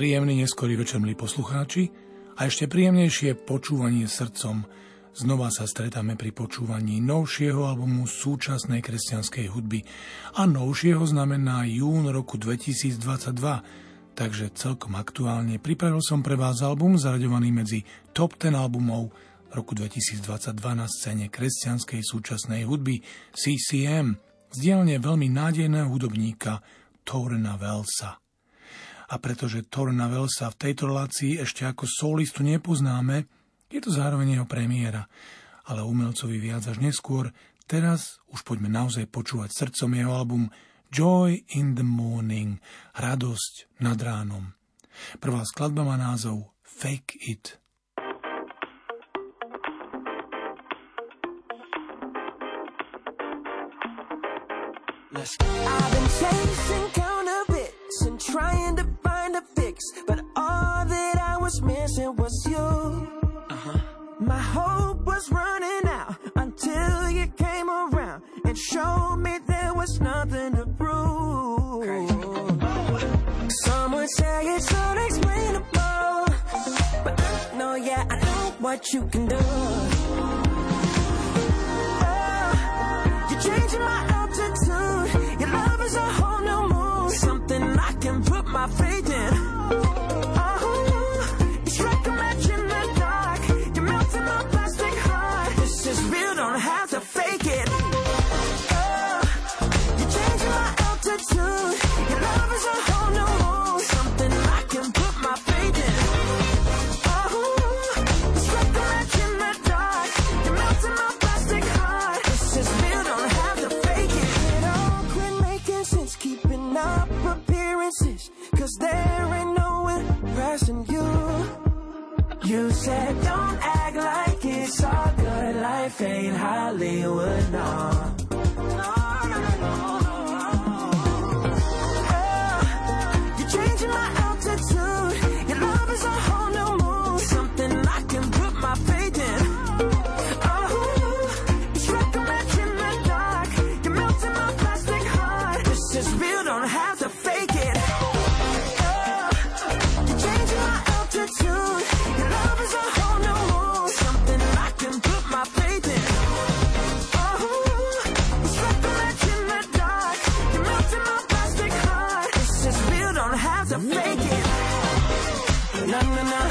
Príjemný neskorý večer, milí poslucháči, a ešte príjemnejšie počúvanie srdcom. Znova sa stretáme pri počúvaní novšieho albumu súčasnej kresťanskej hudby. A novšieho znamená jún roku 2022, takže celkom aktuálne pripravil som pre vás album zaraďovaný medzi top 10 albumov roku 2022 na scéne kresťanskej súčasnej hudby CCM z dielne veľmi nádejného hudobníka Torna Velsa. A pretože Torna Velsa v tejto relácii ešte ako solistu nepoznáme, je to zároveň jeho premiéra. Ale umelcovi viac až neskôr, teraz už poďme naozaj počúvať srdcom jeho album Joy in the Morning, radosť nad ránom. Prvá skladba má názov Fake It. Let's go. I've been chasing was missing was you. Uh-huh. My hope was running out until you came around and showed me there was nothing to prove. Crazy. Some would say it's unexplainable, but I know, yeah, I know what you can do. Oh, you're changing my altitude. Your love is a whole new moon, something I can put my faith in. doing not.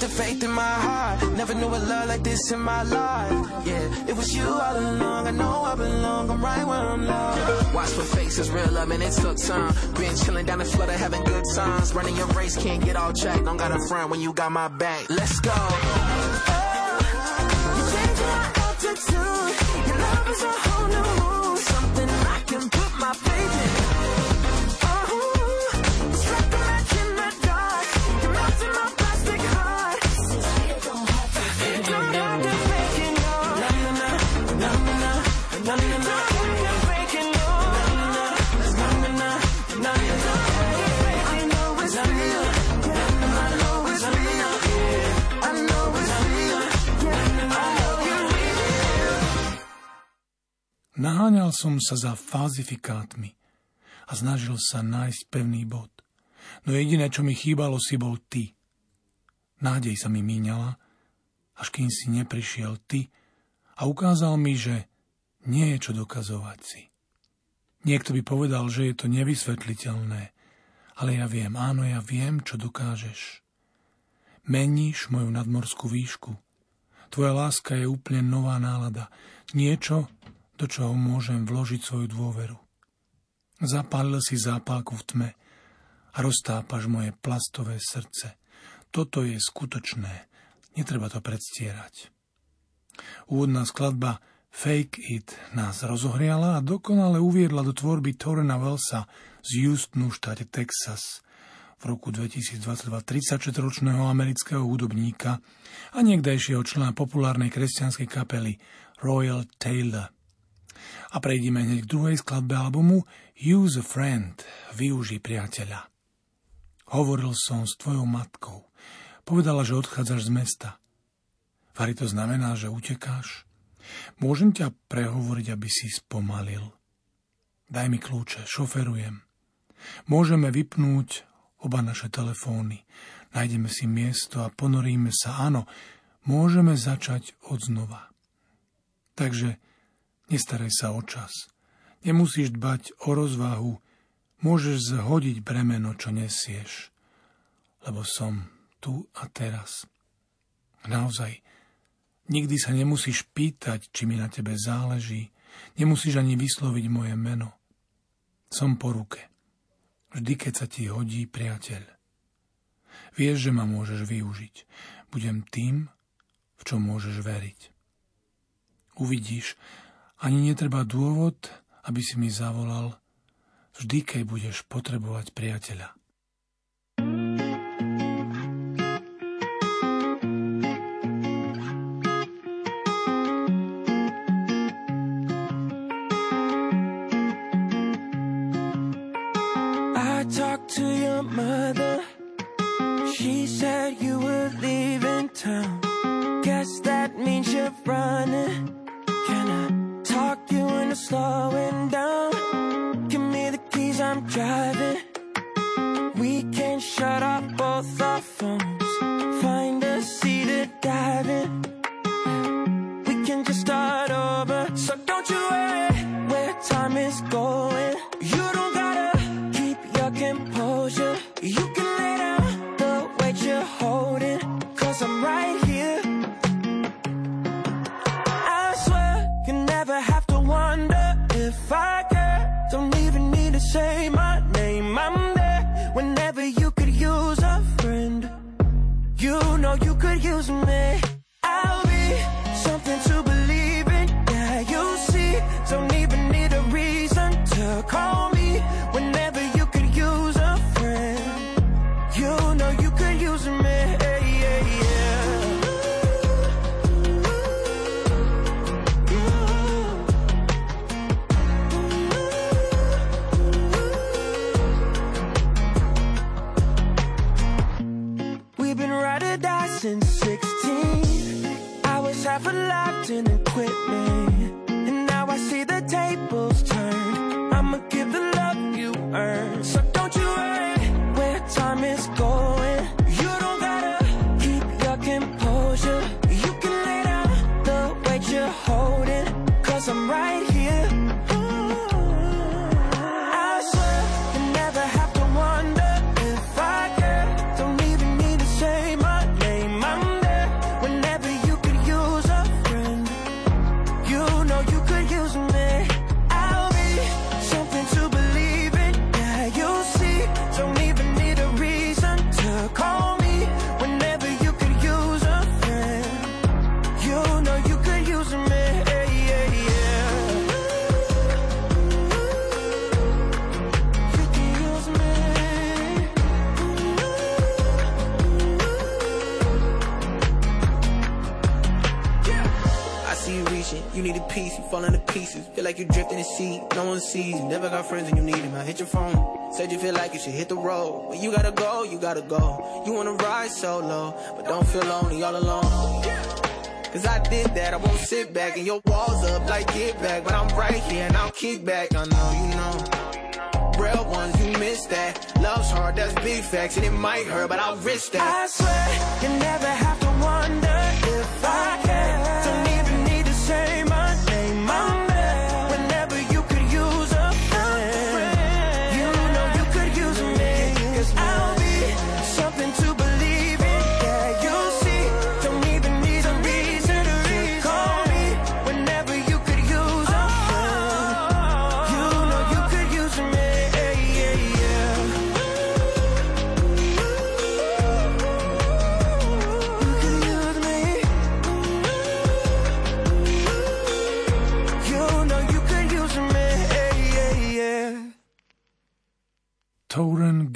Hollywood, heart. Never knew a love like this in my life. Yeah, it was you all along. I know I belong. I'm right where I'm loved. Watch for faces, real love, and it took time. Been chilling down the floor, having good times. Running your race, can't get all checked. Don't got a friend when you got my back. Let's go. Naháňal som sa za fázifikátmi a snažil sa nájsť pevný bod. No jediné, čo mi chýbalo, si bol ty. Nádej sa mi míňala, až kým si neprišiel ty a ukázal mi, že nie je čo dokazovať si. Niekto by povedal, že je to nevysvetliteľné, ale ja viem, áno, ja viem, čo dokážeš. Meníš moju nadmorskú výšku. Tvoja láska je úplne nová nálada. Niečo, do čoho môžem vložiť svoju dôveru. Zapálil si zápalku v tme a roztápaš moje plastové srdce. Toto je skutočné, netreba to predstierať. Úvodná skladba Fake It nás rozohriala a dokonale uviedla do tvorby Torena Wellsa z Houstonu v štáte Texas v roku 2022 34-ročného amerického hudobníka a niekdajšieho člena populárnej kresťanskej kapely Royal Taylor. A prejdeme hneď k druhej skladbe albumu Use a Friend, využij priateľa. Hovoril som s tvojou matkou. Povedala, že odchádzaš z mesta. Vary to znamená, že utekáš? Môžem ťa prehovoriť, aby si spomalil. Daj mi kľúče, šoferujem. Môžeme vypnúť oba naše telefóny. Nájdeme si miesto a ponoríme sa. Áno, môžeme začať od znova. Takže nestaraj sa o čas. Nemusíš dbať o rozvahu, môžeš zhodiť bremeno, čo nesieš. Lebo som tu a teraz. Naozaj, nikdy sa nemusíš pýtať, či mi na tebe záleží. Nemusíš ani vysloviť moje meno. Som po ruke. Vždy, keď sa ti hodí, priateľ. Vieš, že ma môžeš využiť. Budem tým, v čom môžeš veriť. Uvidíš, ani netreba dôvod, aby si mi zavolal, vždy, keď budeš potrebovať priateľa. Said you feel like you should hit the road. But you gotta go, you gotta go. You wanna ride solo, but don't feel lonely all alone. Cause I did that, I won't sit back and your walls up like get back. But I'm right here and I'll kick back, I know you know. Real ones, you miss that. Love's hard, that's big facts, and it might hurt, but I'll risk that. I swear, you never have to wonder if I can.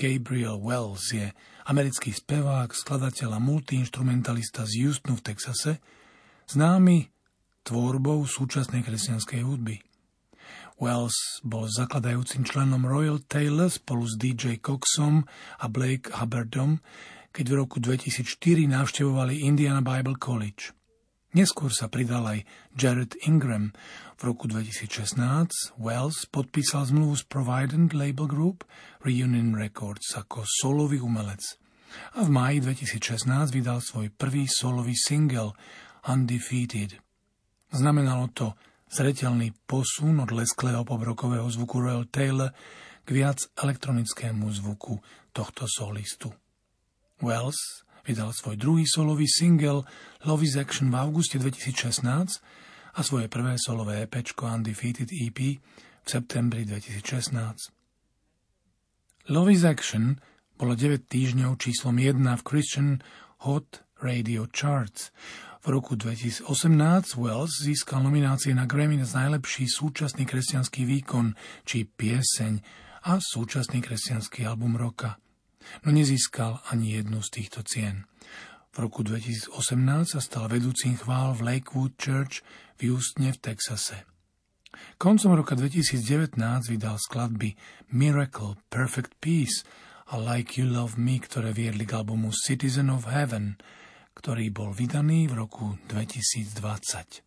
Gabriel Wells je americký spevák, skladateľ a multiinstrumentalista z Houstonu v Texase, známy tvorbou súčasnej kresťanskej hudby. Wells bol zakladajúcim členom Royal Taylor spolu s DJ Coxom a Blake Hubbardom, keď v roku 2004 navštevovali Indiana Bible College. Neskôr sa pridal aj Jared Ingram. Roku 2016 Wells podpísal zmluvu s Provident Label Group Reunion Records ako solový umelec. A v máji 2016 vydal svoj prvý solový single Undefeated. Znamenalo to zretelný posun od lesklého pobrokového zvuku Royal Taylor k viac elektronickému zvuku tohto solistu. Wells vydal svoj druhý solový single Love is Action v auguste 2016 a svoje prvé solové EP Undefeated EP v septembri 2016. Love is Action bolo 9 týždňov číslom 1 v Christian Hot Radio Charts. V roku 2018 Wells získal nominácie na Grammy za najlepší súčasný kresťanský výkon či pieseň a súčasný kresťanský album roka. No nezískal ani jednu z týchto cien. V roku 2018 sa stal vedúcim chvál v Lakewood Church v Houstone v Texase. Koncom roka 2019 vydal skladby Miracle, Perfect Peace a Like You Love Me, ktoré viedli k albumu Citizen of Heaven – ktorý bol vydaný v roku 2020.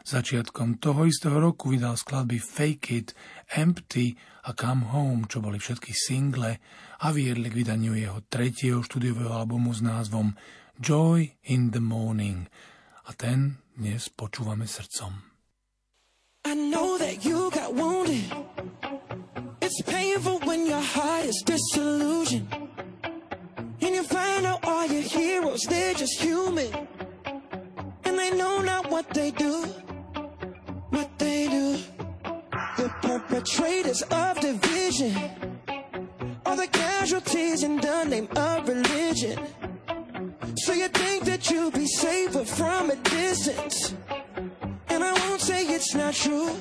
Začiatkom toho istého roku vydal skladby Fake It, Empty a Come Home, čo boli všetky single a viedli k vydaniu jeho tretieho štúdiového albumu s názvom Joy in the Morning. A ten dnes počúvame srdcom. I know that you got wounded It's painful when your heart is disillusioned And you find out all your heroes, they're just human. And they know not what they do, what they do. The perpetrators of division are the casualties in the name of religion. So you think that you'll be safer from a distance. And I won't say it's not true.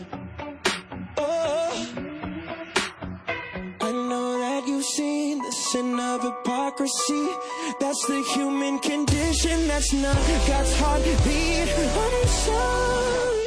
Oh. I know that you've seen the sin of hypocrisy. That's the human condition. That's not God's heartbeat. I'm sorry.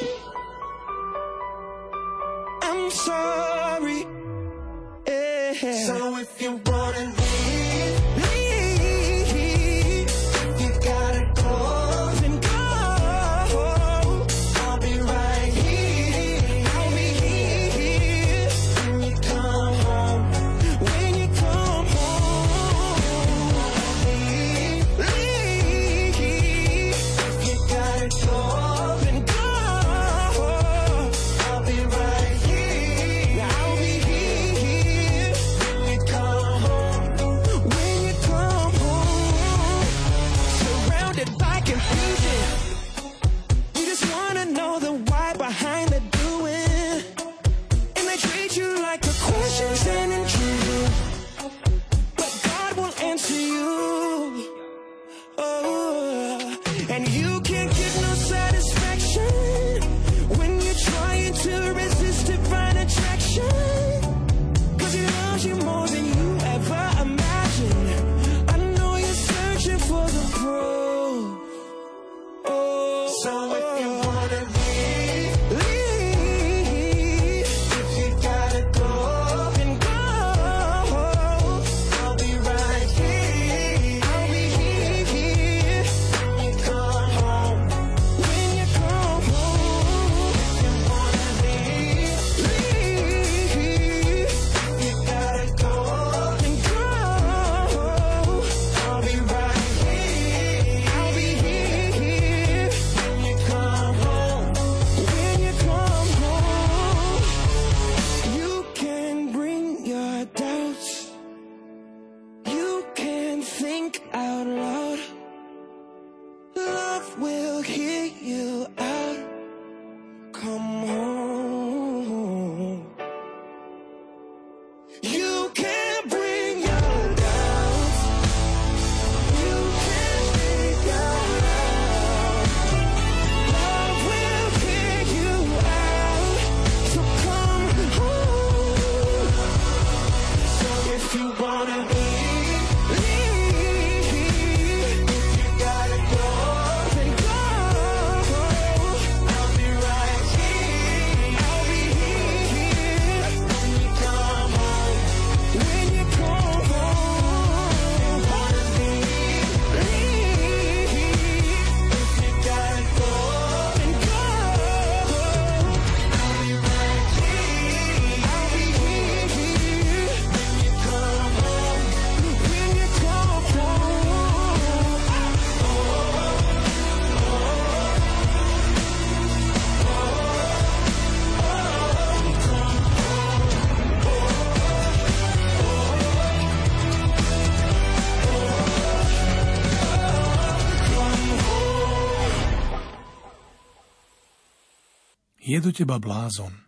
Je do teba blázon.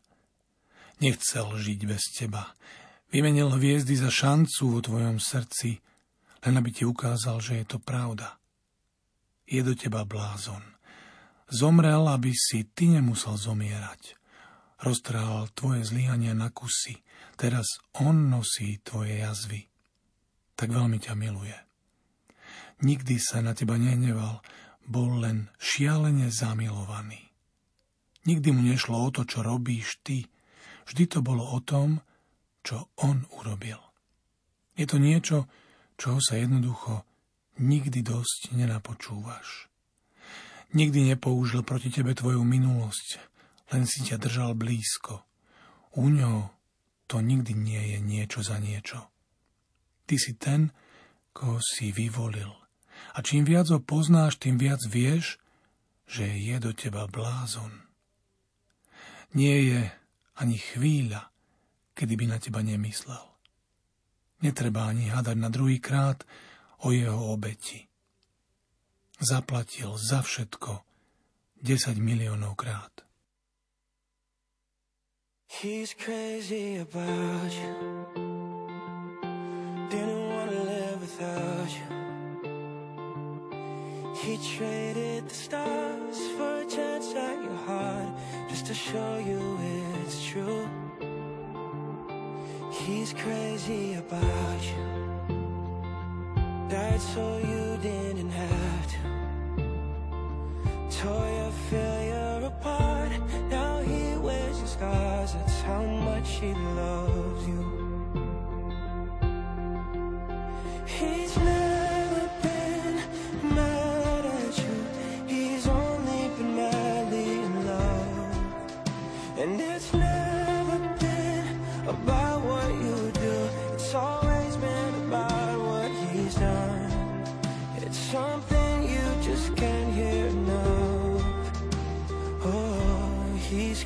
Nechcel žiť bez teba. Vymenil hviezdy za šancu vo tvojom srdci, len aby ti ukázal, že je to pravda. Je do teba blázon. Zomrel, aby si ty nemusel zomierať. Roztrhal tvoje zlyhania na kusy. Teraz on nosí tvoje jazvy. Tak veľmi ťa miluje. Nikdy sa na teba nehneval, bol len šialene zamilovaný. Nikdy mu nešlo o to, čo robíš ty. Vždy to bolo o tom, čo on urobil. Je to niečo, čoho sa jednoducho nikdy dosť nenapočúvaš. Nikdy nepoužil proti tebe tvoju minulosť, len si ťa držal blízko. U ňoho to nikdy nie je niečo za niečo. Ty si ten, koho si vyvolil. A čím viac ho poznáš, tým viac vieš, že je do teba blázon. Nie je ani chvíľa, kedy by na teba nemyslel. Netreba ani hádať na druhý krát o jeho obeti. Zaplatil za všetko 10 miliónov krát. He's crazy about you Didn't wanna live without you He traded the stars for a chance at your heart Just to show you it's true He's crazy about you. Died so you didn't have to. Tore your failure apart. Now he wears your scars. That's how much he loves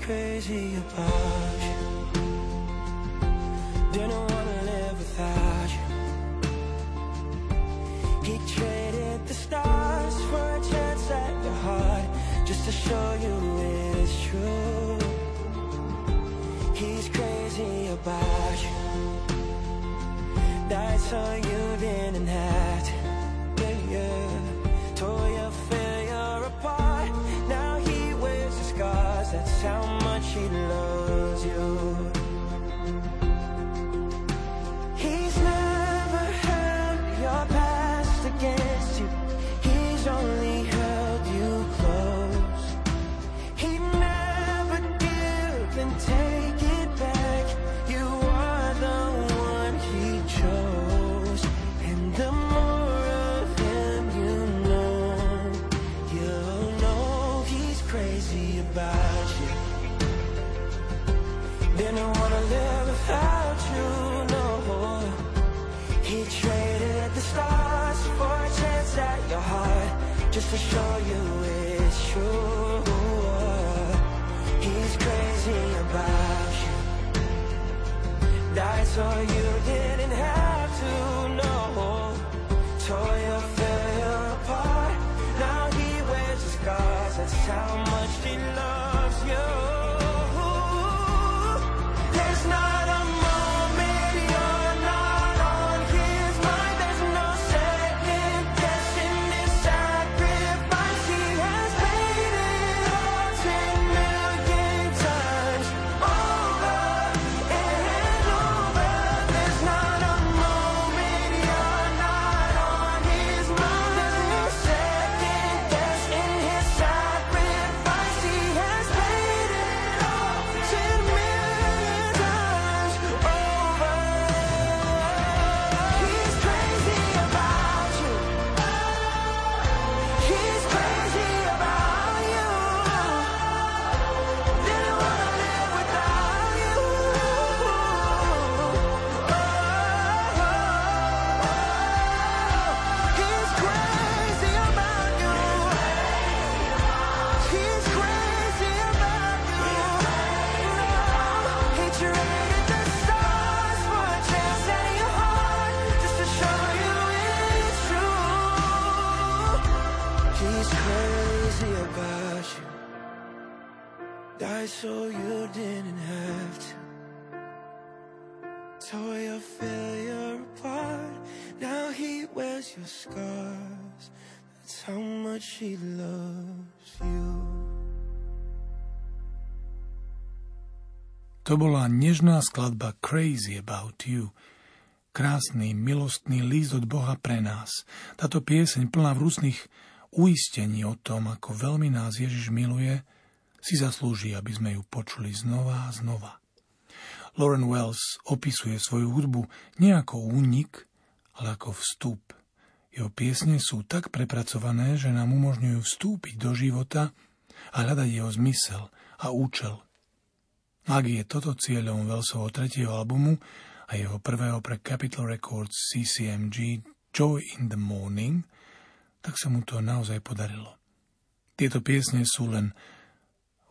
crazy about you. Didn't wanna live without you. He traded the stars for a chance at your heart, just to show you it's true. He's crazy about you died so you didn't have to. Yeah, yeah. Just to show you it's true. He's crazy about you. Died so you didn't have to know. Tore failure apart. Now he wears the scars. That's how To bola nežná skladba Crazy About You. Krásny, milostný líst od Boha pre nás. Táto pieseň plná vrúcných uistení o tom, ako veľmi nás Ježiš miluje, si zaslúži, aby sme ju počuli znova a znova. Lauren Wells opisuje svoju hudbu nie ako únik, ale ako vstup. Jeho piesne sú tak prepracované, že nám umožňujú vstúpiť do života a hľadať jeho zmysel a účel – ak je toto cieľom Wellsovho tretieho albumu a jeho prvého pre Capitol Records CCMG Joy in the Morning, tak sa mu to naozaj podarilo. Tieto piesne sú len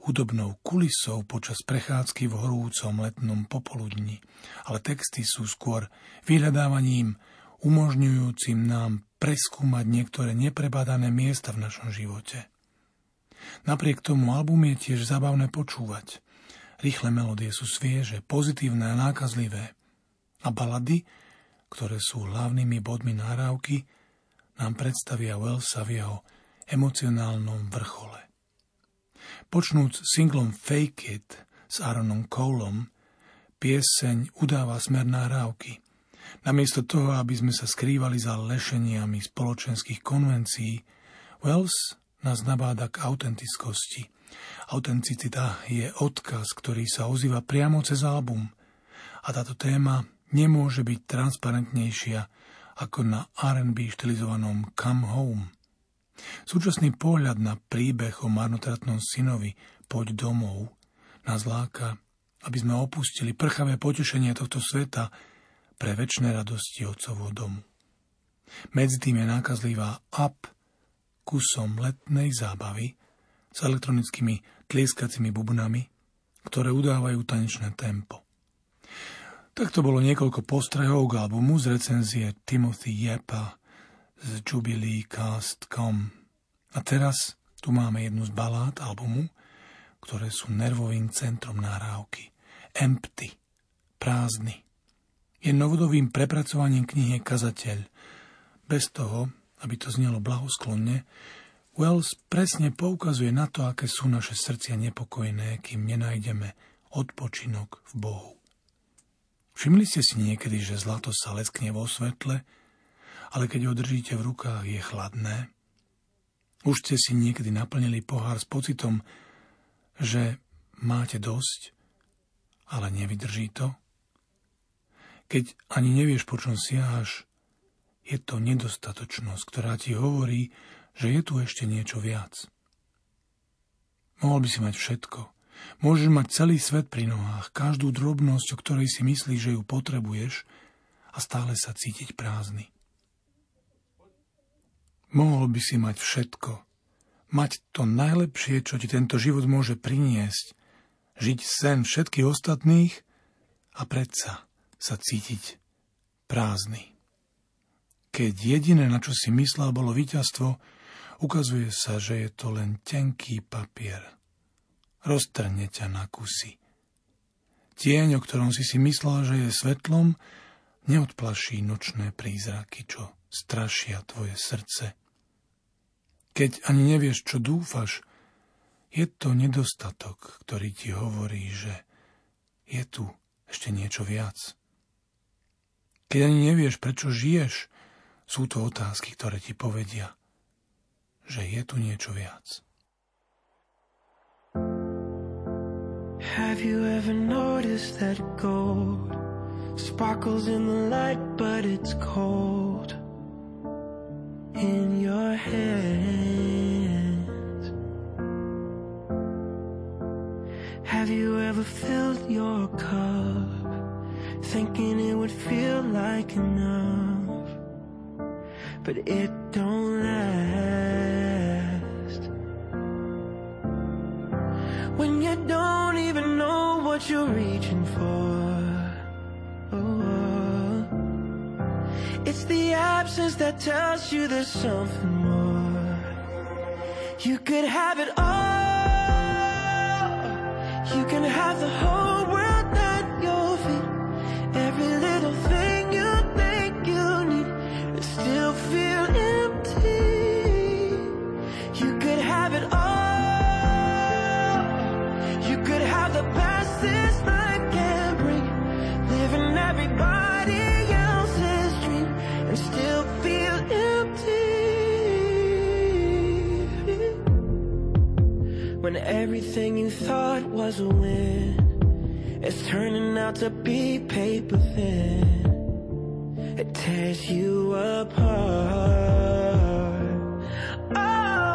hudobnou kulisou počas prechádzky v horúcom letnom popoludni, ale texty sú skôr vyhľadávaním umožňujúcim nám preskúmať niektoré neprebadané miesta v našom živote. Napriek tomu album je tiež zabavné počúvať. Rýchle melódie sú svieže, pozitívne a nákazlivé. A balady, ktoré sú hlavnými bodmi nahrávky, nám predstavia Wellsa v jeho emocionálnom vrchole. Počnúc singlom Fake It s Aaronom Coleom, pieseň udáva smer nahrávky. Namiesto toho, aby sme sa skrývali za lešeniami spoločenských konvencií, Wells nás nabáda k autentickosti – Autenticita je odkaz, ktorý sa ozýva priamo cez album a táto téma nemôže byť transparentnejšia ako na R&B štilizovanom Come Home. Súčasný pohľad na príbeh o marnotratnom synovi Poď domov nás láka, aby sme opustili prchavé potešenie tohto sveta pre väčšie radosti otcovho domu. Medzi tým je nákazlivá up kusom letnej zábavy, s elektronickými tlieskacími bubnami, ktoré udávajú tanečné tempo. Tak to bolo niekoľko postrehov k albumu z recenzie Timothy Jepa z Jubilee Cast.com. A teraz tu máme jednu z balád albumu, ktoré sú nervovým centrom nahrávky. Empty, prázdny. Je novodovým prepracovaním knihy Kazateľ. Bez toho, aby to znelo blahosklonne, Wells presne poukazuje na to, aké sú naše srdcia nepokojné, kým nenájdeme odpočinok v Bohu. Všimli ste si niekedy, že zlato sa leskne vo svetle, ale keď ho držíte v rukách, je chladné? Už ste si niekedy naplnili pohár s pocitom, že máte dosť, ale nevydrží to? Keď ani nevieš, po čom siahaš, je to nedostatočnosť, ktorá ti hovorí, že je tu ešte niečo viac. Mohol by si mať všetko. Môžeš mať celý svet pri nohách, každú drobnosť, o ktorej si myslíš, že ju potrebuješ a stále sa cítiť prázdny. Mohol by si mať všetko. Mať to najlepšie, čo ti tento život môže priniesť. Žiť sen všetkých ostatných a predsa sa cítiť prázdny. Keď jediné, na čo si myslel, bolo víťazstvo, Ukazuje sa, že je to len tenký papier. Roztrne ťa na kusy. Tieň, o ktorom si si myslel, že je svetlom, neodplaší nočné prízraky, čo strašia tvoje srdce. Keď ani nevieš, čo dúfaš, je to nedostatok, ktorý ti hovorí, že je tu ešte niečo viac. Keď ani nevieš, prečo žiješ, sú to otázky, ktoré ti povedia – že je tu niečo viac. Have you ever noticed that gold sparkles in the light, but it's cold in your hands? Have you ever filled your cup thinking it would feel like enough, but it don't last? When you don't even know what you're reaching for. Oh, it's the absence that tells you there's something more. You could have it all, everything you thought was a win. It's turning out to be paper thin. It tears you apart ah,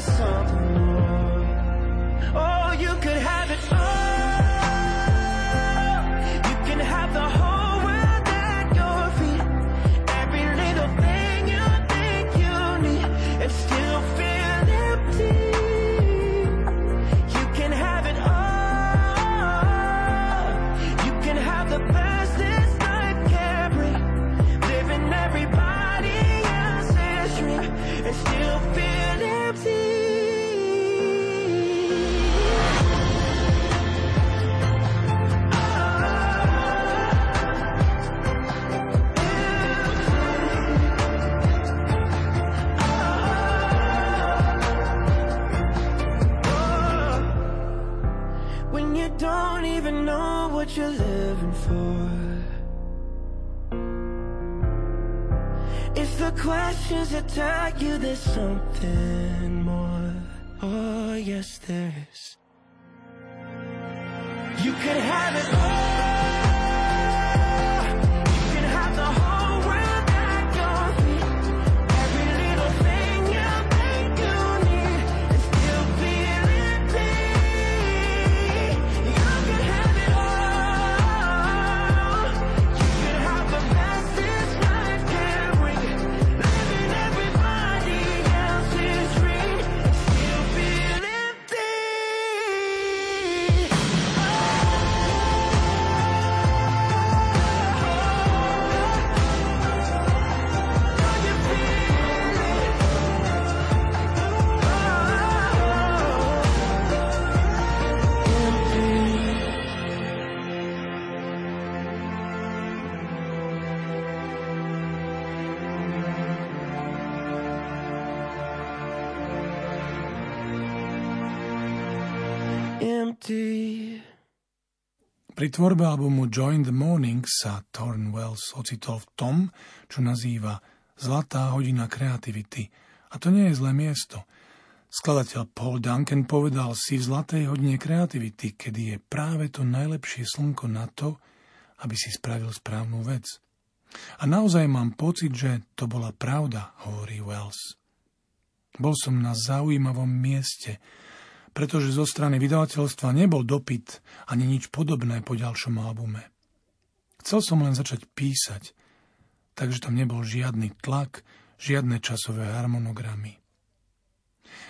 something Pri tvorbe albumu Join the Morning sa Thorn Wells ocitol v tom, čo nazýva zlatá hodina kreativity. A to nie je zlé miesto. Skladateľ Paul Duncan povedal si v zlatej hodine kreativity, kedy je práve to najlepšie slnko na to, aby si spravil správnu vec. A naozaj mám pocit, že to bola pravda, hovorí Wells. Bol som na zaujímavom mieste, pretože zo strany vydavateľstva nebol dopyt ani nič podobné po ďalšom albume. Chcel som len začať písať, takže tam nebol žiadny tlak, žiadne časové harmonogramy.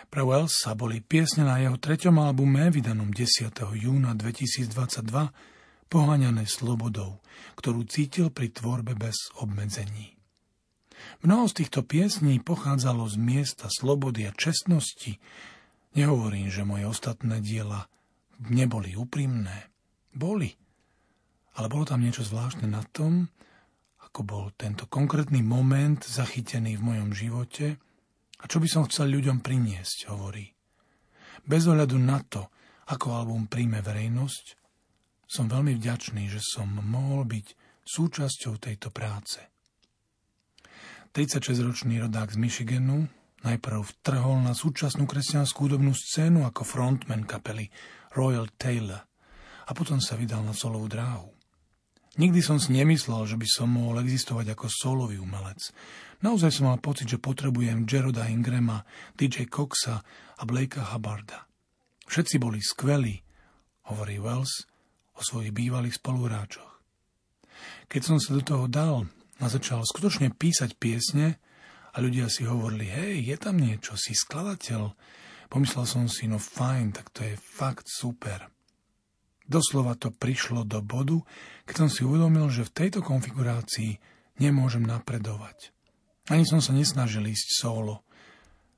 Pre Wellsa boli piesne na jeho treťom albume, vydanom 10. júna 2022, poháňané slobodou, ktorú cítil pri tvorbe bez obmedzení. Mnoho z týchto piesní pochádzalo z miesta slobody a čestnosti, Nehovorím, že moje ostatné diela neboli úprimné. Boli. Ale bolo tam niečo zvláštne na tom, ako bol tento konkrétny moment zachytený v mojom živote a čo by som chcel ľuďom priniesť, hovorí. Bez ohľadu na to, ako album príjme verejnosť, som veľmi vďačný, že som mohol byť súčasťou tejto práce. 36-ročný rodák z Michiganu, Najprv vtrhol na súčasnú kresťanskú hudobnú scénu ako frontman kapely Royal Taylor a potom sa vydal na solovú dráhu. Nikdy som si nemyslel, že by som mohol existovať ako solový umelec. Naozaj som mal pocit, že potrebujem Jeroda Ingrama, DJ Coxa a Blakea Hubbarda. Všetci boli skvelí, hovorí Wells o svojich bývalých spoluhráčoch. Keď som sa do toho dal a začal skutočne písať piesne a ľudia si hovorili, hej, je tam niečo, si skladateľ. Pomyslel som si, no fajn, tak to je fakt super. Doslova to prišlo do bodu, keď som si uvedomil, že v tejto konfigurácii nemôžem napredovať. Ani som sa nesnažil ísť solo.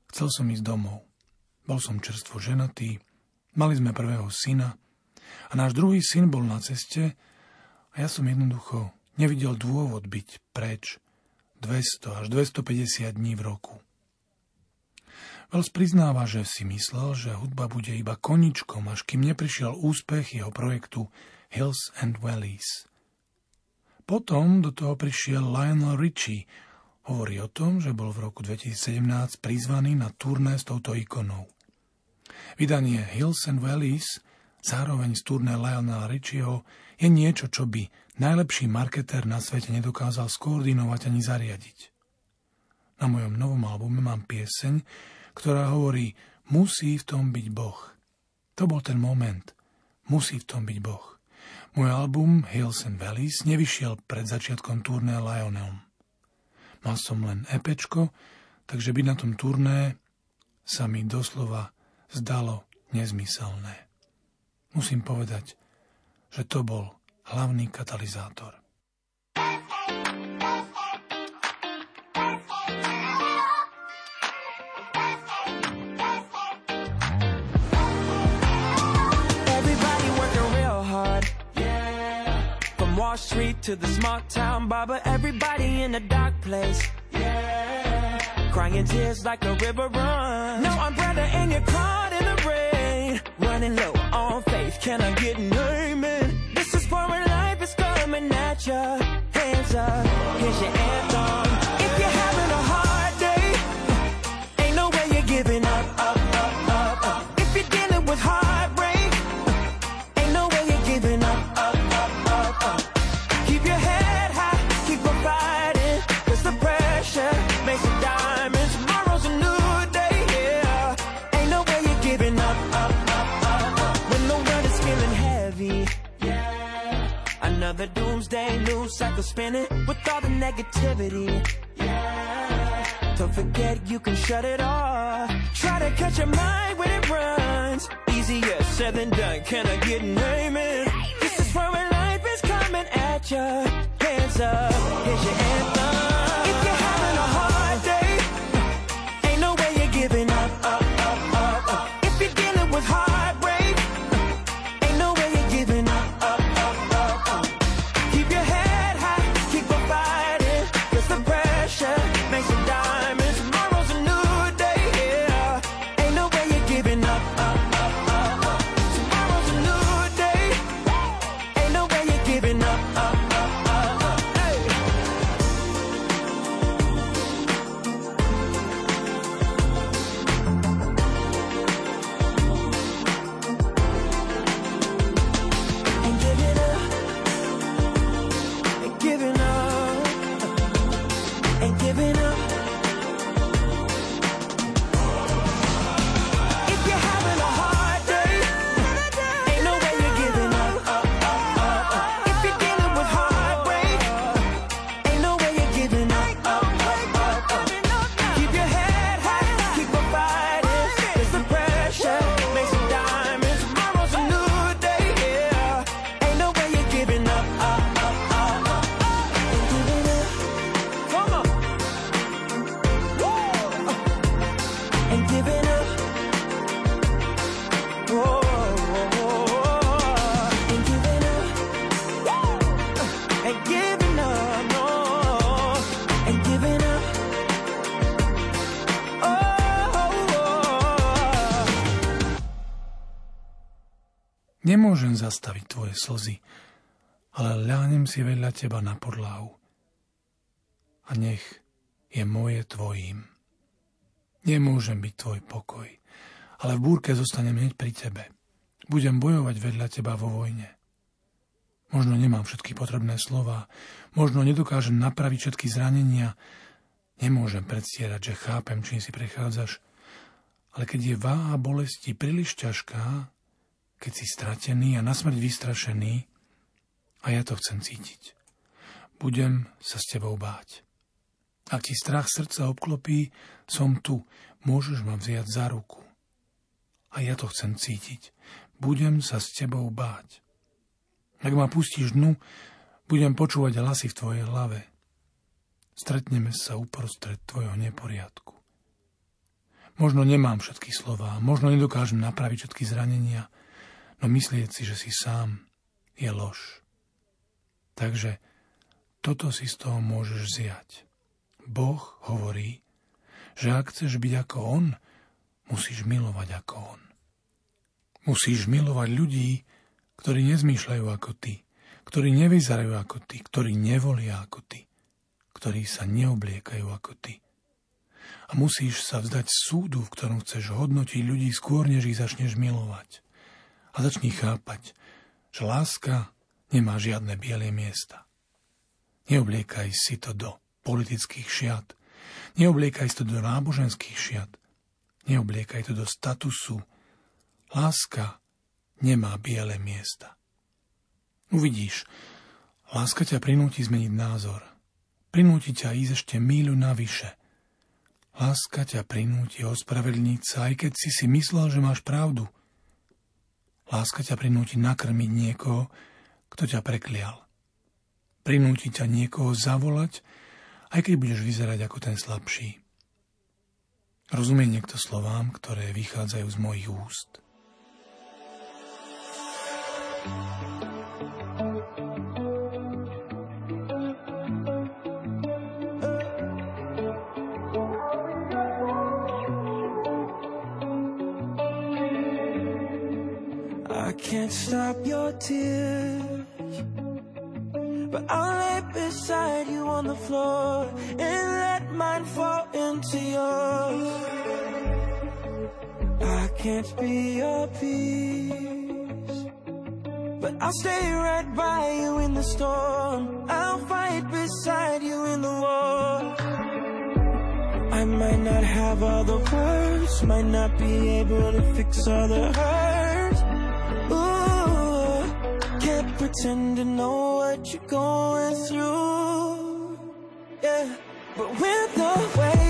Chcel som ísť domov. Bol som čerstvo ženatý, mali sme prvého syna a náš druhý syn bol na ceste a ja som jednoducho nevidel dôvod byť preč 200 až 250 dní v roku. Wells priznáva, že si myslel, že hudba bude iba koničkom, až kým neprišiel úspech jeho projektu Hills and Valleys. Potom do toho prišiel Lionel Richie, hovorí o tom, že bol v roku 2017 prizvaný na turné s touto ikonou. Vydanie Hills and Valleys, zároveň z turné Lionela Richieho, je niečo, čo by najlepší marketér na svete nedokázal skoordinovať ani zariadiť. Na mojom novom albume mám pieseň, ktorá hovorí, musí v tom byť Boh. To bol ten moment. Musí v tom byť Boh. Môj album Hills and Valleys nevyšiel pred začiatkom turné Lionel. Mal som len epečko, takže byť na tom turné sa mi doslova zdalo nezmyselné. Musím povedať, že to bol hlavný katalizátor. Wall Street to the small town barber, everybody in a dark place. Yeah. Crying tears like a river run. No umbrella and you're caught in the rain. Running low on faith, can I get an amen? This is for when life is coming at you. Hands up, here's your anthem. If you're having a hard day, ain't no way you're giving up, up, up, up, up. If you're dealing with heartbreak, cycle spinning with all the negativity, yeah. Don't forget you can shut it off. Try to catch your mind when it runs. Easier said than done. Can I get an amen? This is where life is coming at you. Hands up, here's your anthem. Nemôžem zastaviť tvoje slzy, ale ľahnem si vedľa teba na podlahu. A nech je moje tvojím. Nemôžem byť tvoj pokoj, ale v búrke zostanem hneď pri tebe. Budem bojovať vedľa teba vo vojne. Možno nemám všetky potrebné slova, možno nedokážem napraviť všetky zranenia, nemôžem predstierať, že chápem, čím si prechádzaš, ale keď je váha bolesti príliš ťažká, keď si stratený a na smrť vystrašený, a ja to chcem cítiť. budem sa s tebou báť. Ak ti strach srdca obklopí, som tu, môžeš ma vziať za ruku. A ja to chcem cítiť. Budem sa s tebou báť. Ak ma pustíš dnu, budem počúvať hlasy v tvojej hlave. Stretneme sa uprostred tvojho neporiadku. Možno nemám všetky slova, možno nedokážem napraviť všetky zranenia, no myslieť si, že si sám, je lož. Takže toto si z toho môžeš zjať. Boh hovorí, že ak chceš byť ako On, musíš milovať ako On. Musíš milovať ľudí, ktorí nezmýšľajú ako ty, ktorí nevyzerajú ako ty, ktorí nevolia ako ty, ktorí sa neobliekajú ako ty. A musíš sa vzdať súdu, v ktorom chceš hodnotiť ľudí skôr, než ich začneš milovať. A začni chápať, že láska nemá žiadne biele miesta. Neobliekaj si to do politických šiat. Neobliekaj si to do náboženských šiat. Neobliekaj to do statusu. Láska nemá biele miesta. Uvidíš, láska ťa prinúti zmeniť názor. Prinúti ťa ísť ešte míľu navyše. Láska ťa prinúti ospravedlniť sa, aj keď si si myslel, že máš pravdu. Láska ťa prinúti nakrmiť niekoho, kto ťa preklial prinúti ťa niekoho zavolať, aj keď budeš vyzerať ako ten slabší. Rozumie niekto slovám, ktoré vychádzajú z mojich úst. I can't stop your tears But I'll lay beside you on the floor and let mine fall into yours. I can't be your peace, but I'll stay right by you in the storm. I'll fight beside you in the war. I might not have all the words, might not be able to fix all the hurt. Pretend to know what you're going through. Yeah, but when the weight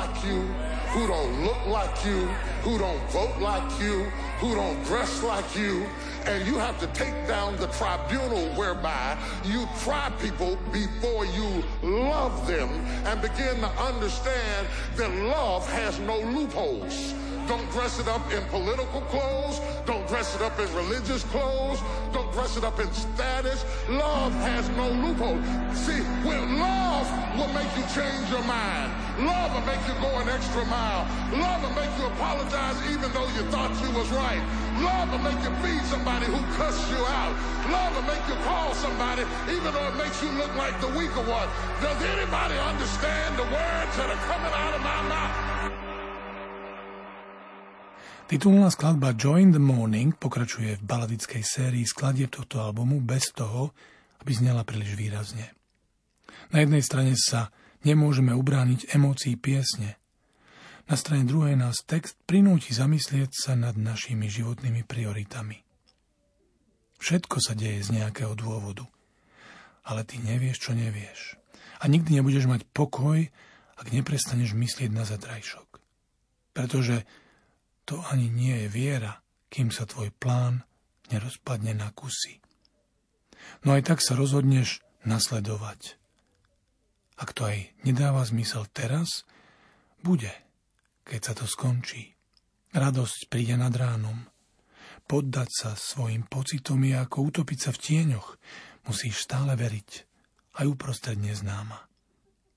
like you, who don't look like you, who don't vote like you, who don't dress like you. And you have to take down the tribunal whereby you try people before you love them and begin to understand that love has no loopholes. Don't dress it up in political clothes. Don't dress it up in religious clothes. Don't dress it up in status. Love has no loophole. See, when love will make you change your mind. Love will make you go an extra mile. Love will make you apologize even though you thought you was right. Love will make you feed somebody who cussed you out. Love will make you call somebody even though it makes you look like the weaker one. Does anybody understand the words that are coming out of my mouth? Titulná skladba Join the Morning pokračuje v baladickej sérii skladieb tohto albumu bez toho, aby znela príliš výrazne. Na jednej strane sa nemôžeme ubrániť emócií piesne. Na strane druhej nás text prinúti zamyslieť sa nad našimi životnými prioritami. Všetko sa deje z nejakého dôvodu, ale ty nevieš, čo nevieš. A nikdy nebudeš mať pokoj, ak neprestaneš myslieť na zatrajšok. Pretože to ani nie je viera, kým sa tvoj plán nerozpadne na kusy. No aj tak sa rozhodneš nasledovať. Ak to aj nedáva zmysel teraz, bude, keď sa to skončí. Radosť príde nad ránom. Poddať sa svojim pocitom je ako utopiť sa v tieňoch. Musíš stále veriť, aj uprostred neznáma.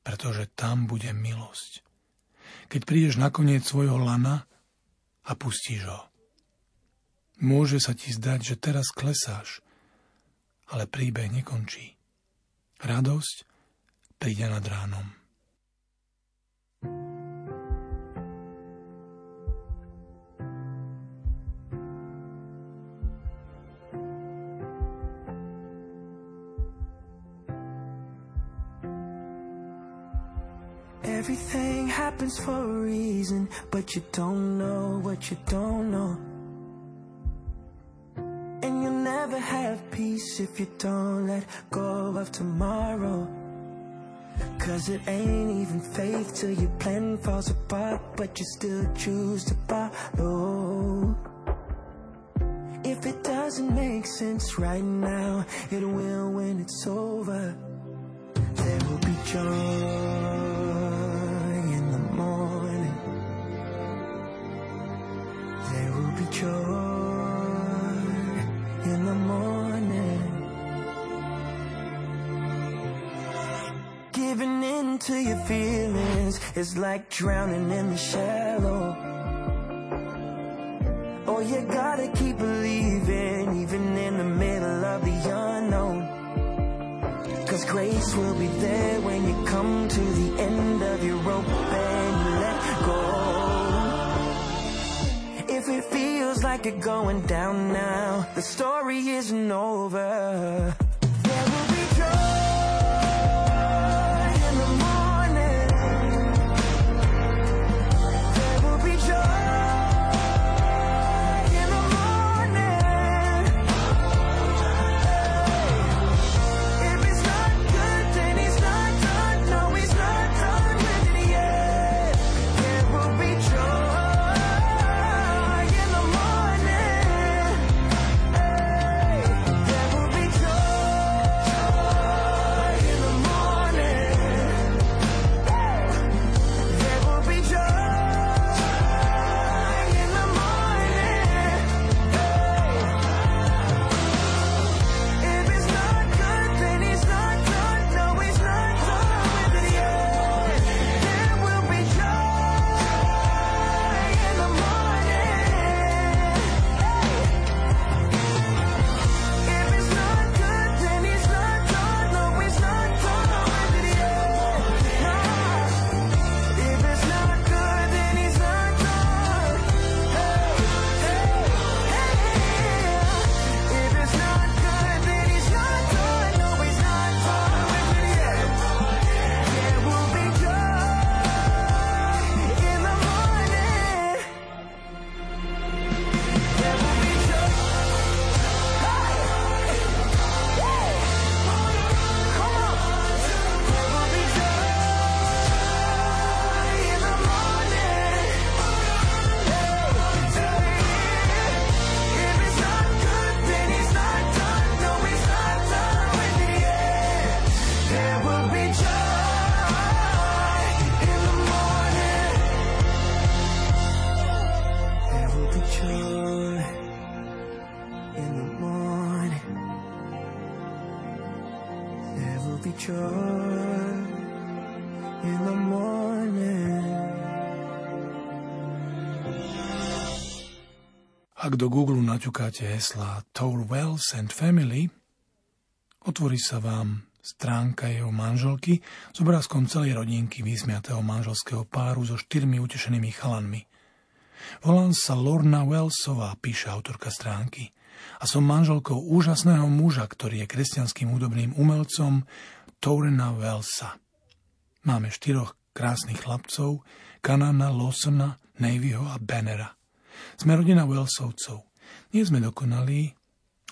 Pretože tam bude milosť. Keď prídeš na koniec svojho lana, a pustíš ho. Môže sa ti zdať, že teraz klesáš, ale príbeh nekončí. Radosť príde nad ránom. Everything happens for a reason, but you don't know what you don't know. And you'll never have peace if you don't let go of tomorrow. Cause it ain't even faith till your plan falls apart, but you still choose to follow. If it doesn't make sense right now, it will when it's over. There will be joy. In the morning. Giving in to your feelings is like drowning in the shallow. Oh, you gotta keep believing, even in the middle of the unknown. Cause grace will be there when you come to the end of your rope If it feels like it going down now, the story isn't over. Ak do Google naťukáte hesla Tour Wells and Family, otvorí sa vám stránka jeho manželky s obrázkom celej rodinky vysmiatého manželského páru so štyrmi utešenými chalanmi. Volám sa Lorna Wellsová, píše autorka stránky. A som manželkou úžasného muža, ktorý je kresťanským hudobným umelcom Tourena Wellsa. Máme štyroch krásnych chlapcov, Kanana, Lawsona, Navyho a Bannera – sme rodina Wellsovcov. Nie sme dokonalí,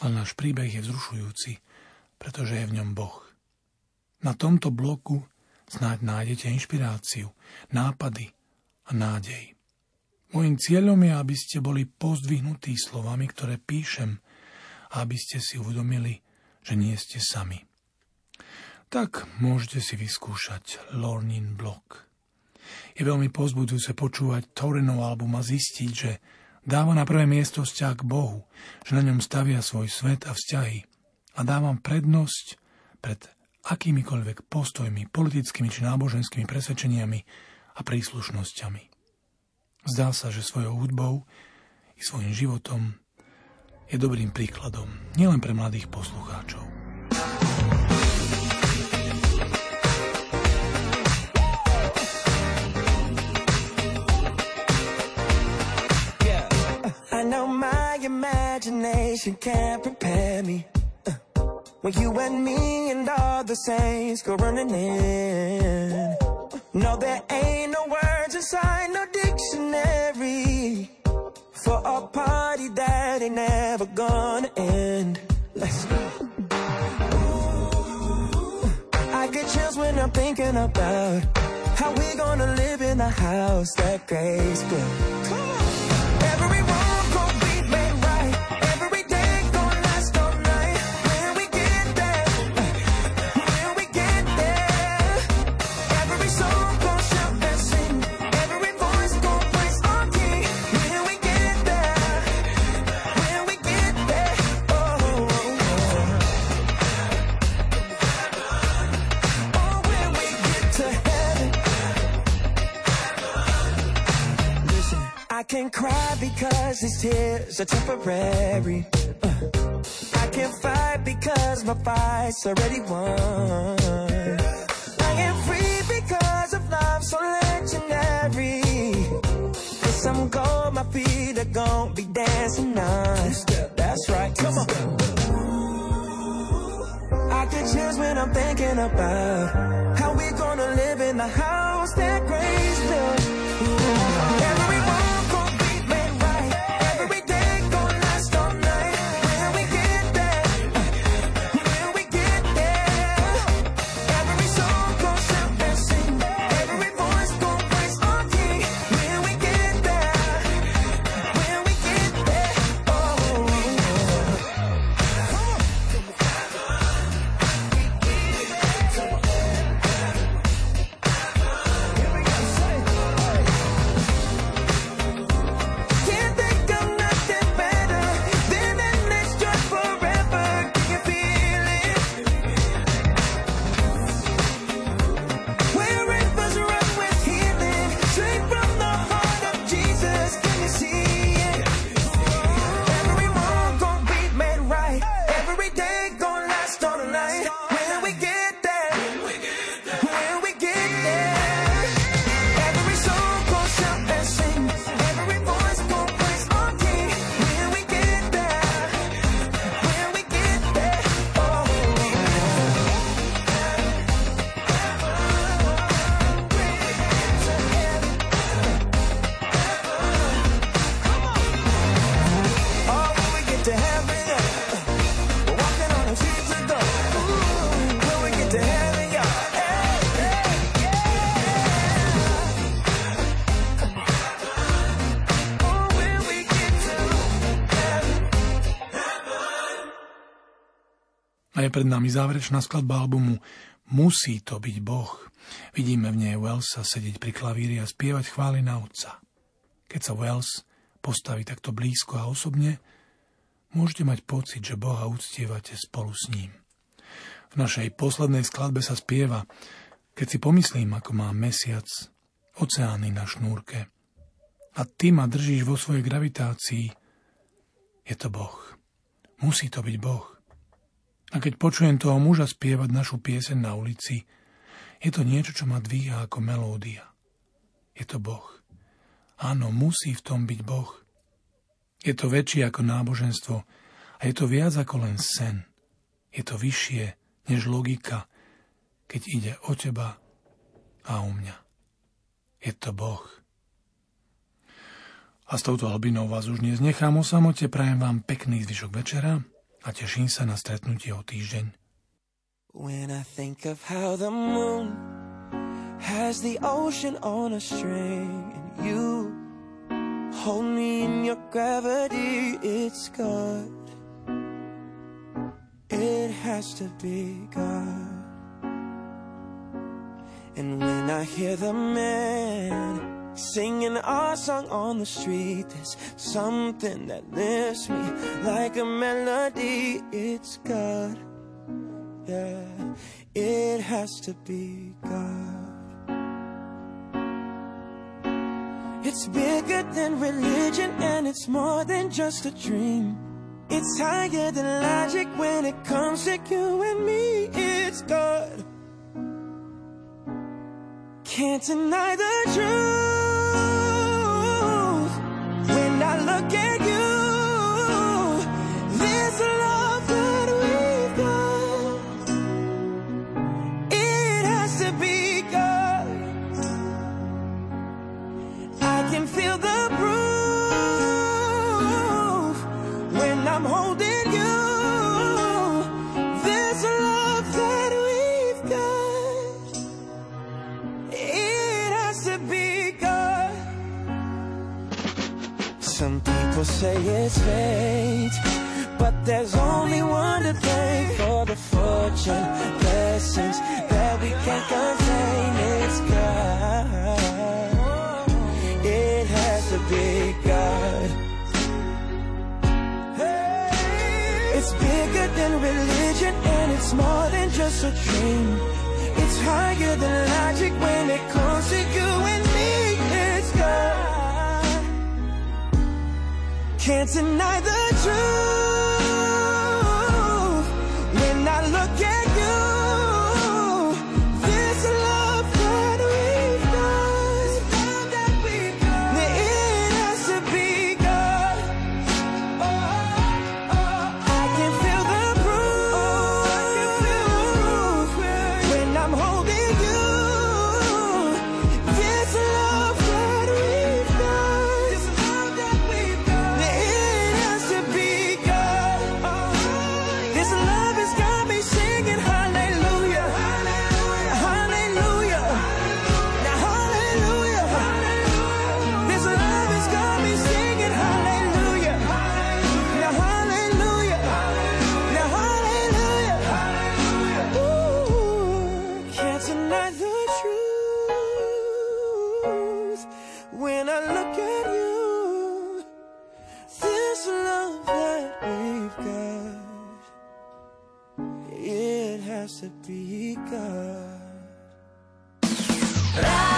ale náš príbeh je vzrušujúci, pretože je v ňom Boh. Na tomto bloku snáď nájdete inšpiráciu, nápady a nádej. Mojím cieľom je, aby ste boli pozdvihnutí slovami, ktoré píšem a aby ste si uvedomili, že nie ste sami. Tak môžete si vyskúšať Lornin blok. Je veľmi pozbudujúce počúvať Torenov album a zistiť, že Dáva na prvé miesto vzťah k Bohu, že na ňom stavia svoj svet a vzťahy. A dávam prednosť pred akýmikoľvek postojmi, politickými či náboženskými presvedčeniami a príslušnosťami. Zdá sa, že svojou hudbou i svojim životom je dobrým príkladom nielen pre mladých poslucháčov. Imagination can't prepare me. Uh, when you and me and all the saints go running in. No, there ain't no words inside no dictionary for a party that ain't never gonna end. Let's go. I get chills when I'm thinking about how we gonna live in a house that grace built. Come on. Can cry because these tears are temporary. Uh, I can fight because my fight's already won. I am free because of love so legendary. With some gold, my feet are gonna be dancing on. That's right, come on. I get chills when I'm thinking about how we gonna live in the house that grace built. Pred nami záverečná skladba albumu Musí to byť Boh. Vidíme v nej Wellsa sedieť pri klavíri a spievať chvály na otca. Keď sa Wells postaví takto blízko a osobne, môžete mať pocit, že Boha uctievate spolu s ním. V našej poslednej skladbe sa spieva, keď si pomyslím, ako má mesiac, oceány na šnúrke. A ty ma držíš vo svojej gravitácii. Je to Boh. Musí to byť Boh. A keď počujem toho muža spievať našu pieseň na ulici, je to niečo, čo ma dvíha ako melódia. Je to Boh. Áno, musí v tom byť Boh. Je to väčšie ako náboženstvo a je to viac ako len sen. Je to vyššie než logika, keď ide o teba a o mňa. Je to Boh. A s touto hlbinou vás už dnes nechám o samote, prajem vám pekný zvyšok večera a teším sa na stretnutie o týždeň. When I think of how the moon has the ocean on a string and you hold me in your gravity, it's God. It has to be God. And when I hear the man singing our song on the street, there's something that lifts me like a melody. It's God yeah, it has to be God. It's bigger than religion and it's more than just a dream. It's higher than logic when it comes to you and me. It's God. Can't deny the truth look at you. This love that we've got, it has to be I can feel the bruise. It's fate, but there's only one to thank for the fortune, blessings that we can't contain. It's God. It has to be God. It's bigger than religion and it's more than just a dream. It's higher than logic when Can't deny the truth You showed me the way and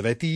Svetý